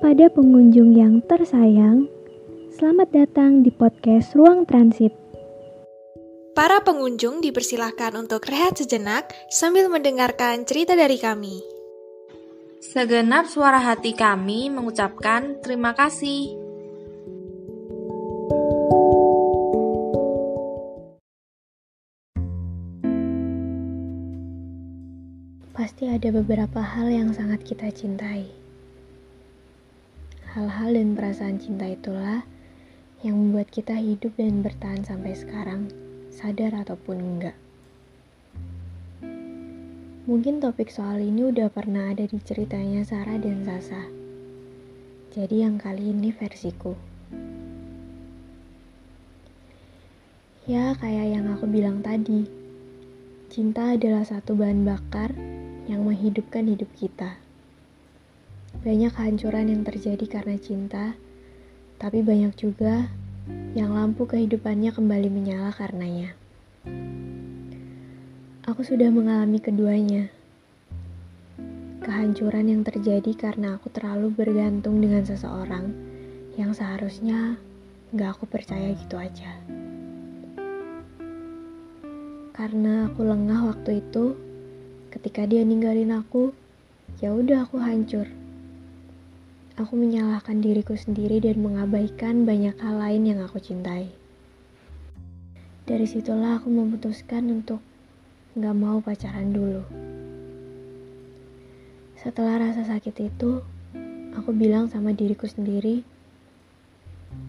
Kepada pengunjung yang tersayang, selamat datang di podcast Ruang Transit. Para pengunjung dipersilahkan untuk rehat sejenak sambil mendengarkan cerita dari kami. Segenap suara hati kami mengucapkan terima kasih. Pasti ada beberapa hal yang sangat kita cintai. Hal-hal dan perasaan cinta itulah yang membuat kita hidup dan bertahan sampai sekarang, sadar ataupun enggak. Mungkin topik soal ini udah pernah ada di ceritanya Sarah dan Sasa. Jadi yang kali ini versiku. Ya, kayak yang aku bilang tadi. Cinta adalah satu bahan bakar yang menghidupkan hidup kita. Banyak kehancuran yang terjadi karena cinta, tapi banyak juga yang lampu kehidupannya kembali menyala karenanya. Aku sudah mengalami keduanya. Kehancuran yang terjadi karena aku terlalu bergantung dengan seseorang yang seharusnya gak aku percaya gitu aja. Karena aku lengah waktu itu, ketika dia ninggalin aku, ya udah aku hancur. Aku menyalahkan diriku sendiri dan mengabaikan banyak hal lain yang aku cintai. Dari situlah aku memutuskan untuk gak mau pacaran dulu. Setelah rasa sakit itu, aku bilang sama diriku sendiri,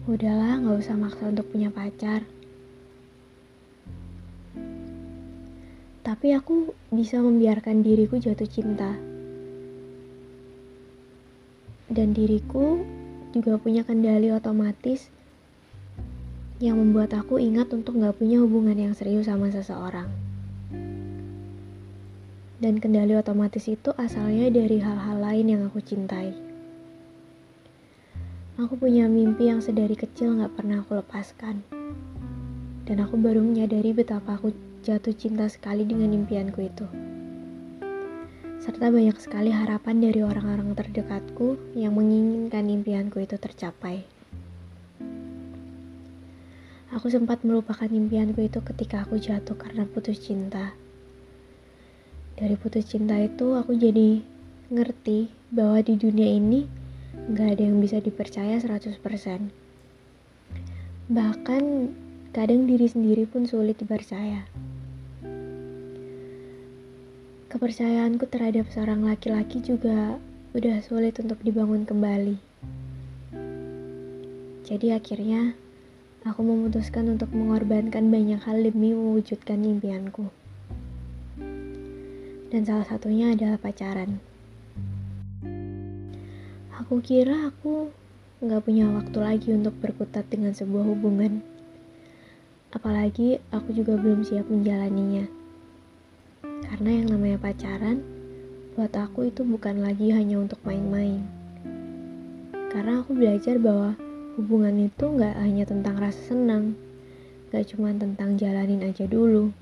udahlah gak usah maksa untuk punya pacar. Tapi aku bisa membiarkan diriku jatuh cinta. Dan diriku juga punya kendali otomatis yang membuat aku ingat untuk gak punya hubungan yang serius sama seseorang. Dan kendali otomatis itu asalnya dari hal-hal lain yang aku cintai. Aku punya mimpi yang sedari kecil gak pernah aku lepaskan. Dan aku baru menyadari betapa aku jatuh cinta sekali dengan impianku itu. Serta banyak sekali harapan dari orang-orang terdekatku yang menginginkan impianku itu tercapai. Aku sempat melupakan impianku itu ketika aku jatuh karena putus cinta. Dari putus cinta itu aku jadi ngerti bahwa di dunia ini gak ada yang bisa dipercaya 100%. Bahkan kadang diri sendiri pun sulit dipercaya. Kepercayaanku terhadap seorang laki-laki juga udah sulit untuk dibangun kembali. Jadi akhirnya aku memutuskan untuk mengorbankan banyak hal demi mewujudkan impianku. Dan salah satunya adalah pacaran. Aku kira aku nggak punya waktu lagi untuk berkutat dengan sebuah hubungan. Apalagi aku juga belum siap menjalaninya. Karena yang namanya pacaran, buat aku itu bukan lagi hanya untuk main-main. Karena aku belajar bahwa hubungan itu nggak hanya tentang rasa senang, gak cuma tentang jalanin aja dulu.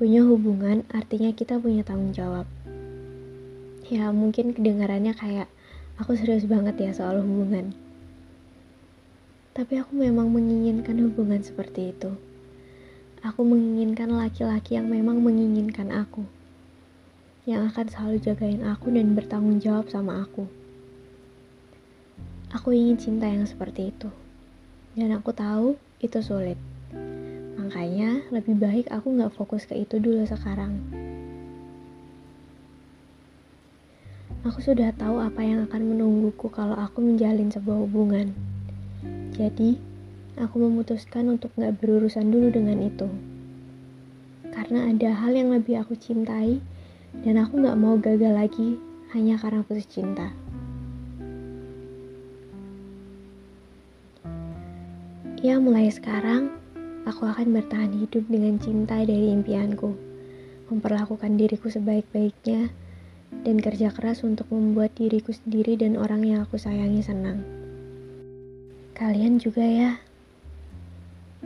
Punya hubungan artinya kita punya tanggung jawab. Ya mungkin kedengarannya kayak aku serius banget ya soal hubungan. Tapi aku memang menginginkan hubungan seperti itu. Aku menginginkan laki-laki yang memang menginginkan aku. Yang akan selalu jagain aku dan bertanggung jawab sama aku. Aku ingin cinta yang seperti itu. Dan aku tahu itu sulit. Makanya lebih baik aku gak fokus ke itu dulu sekarang. Aku sudah tahu apa yang akan menungguku kalau aku menjalin sebuah hubungan. Jadi, aku memutuskan untuk gak berurusan dulu dengan itu. Karena ada hal yang lebih aku cintai, dan aku gak mau gagal lagi hanya karena putus cinta. Ya, mulai sekarang, aku akan bertahan hidup dengan cinta dari impianku, memperlakukan diriku sebaik-baiknya, dan kerja keras untuk membuat diriku sendiri dan orang yang aku sayangi senang. Kalian juga ya.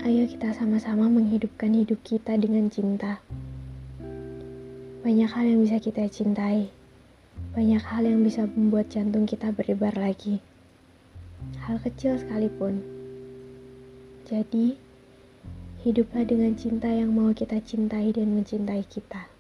Ayo kita sama-sama menghidupkan hidup kita dengan cinta. Banyak hal yang bisa kita cintai. banyak hal yang bisa membuat jantung kita berdebar lagi. Hal kecil sekalipun. Jadi, hiduplah dengan cinta yang mau kita cintai dan mencintai kita.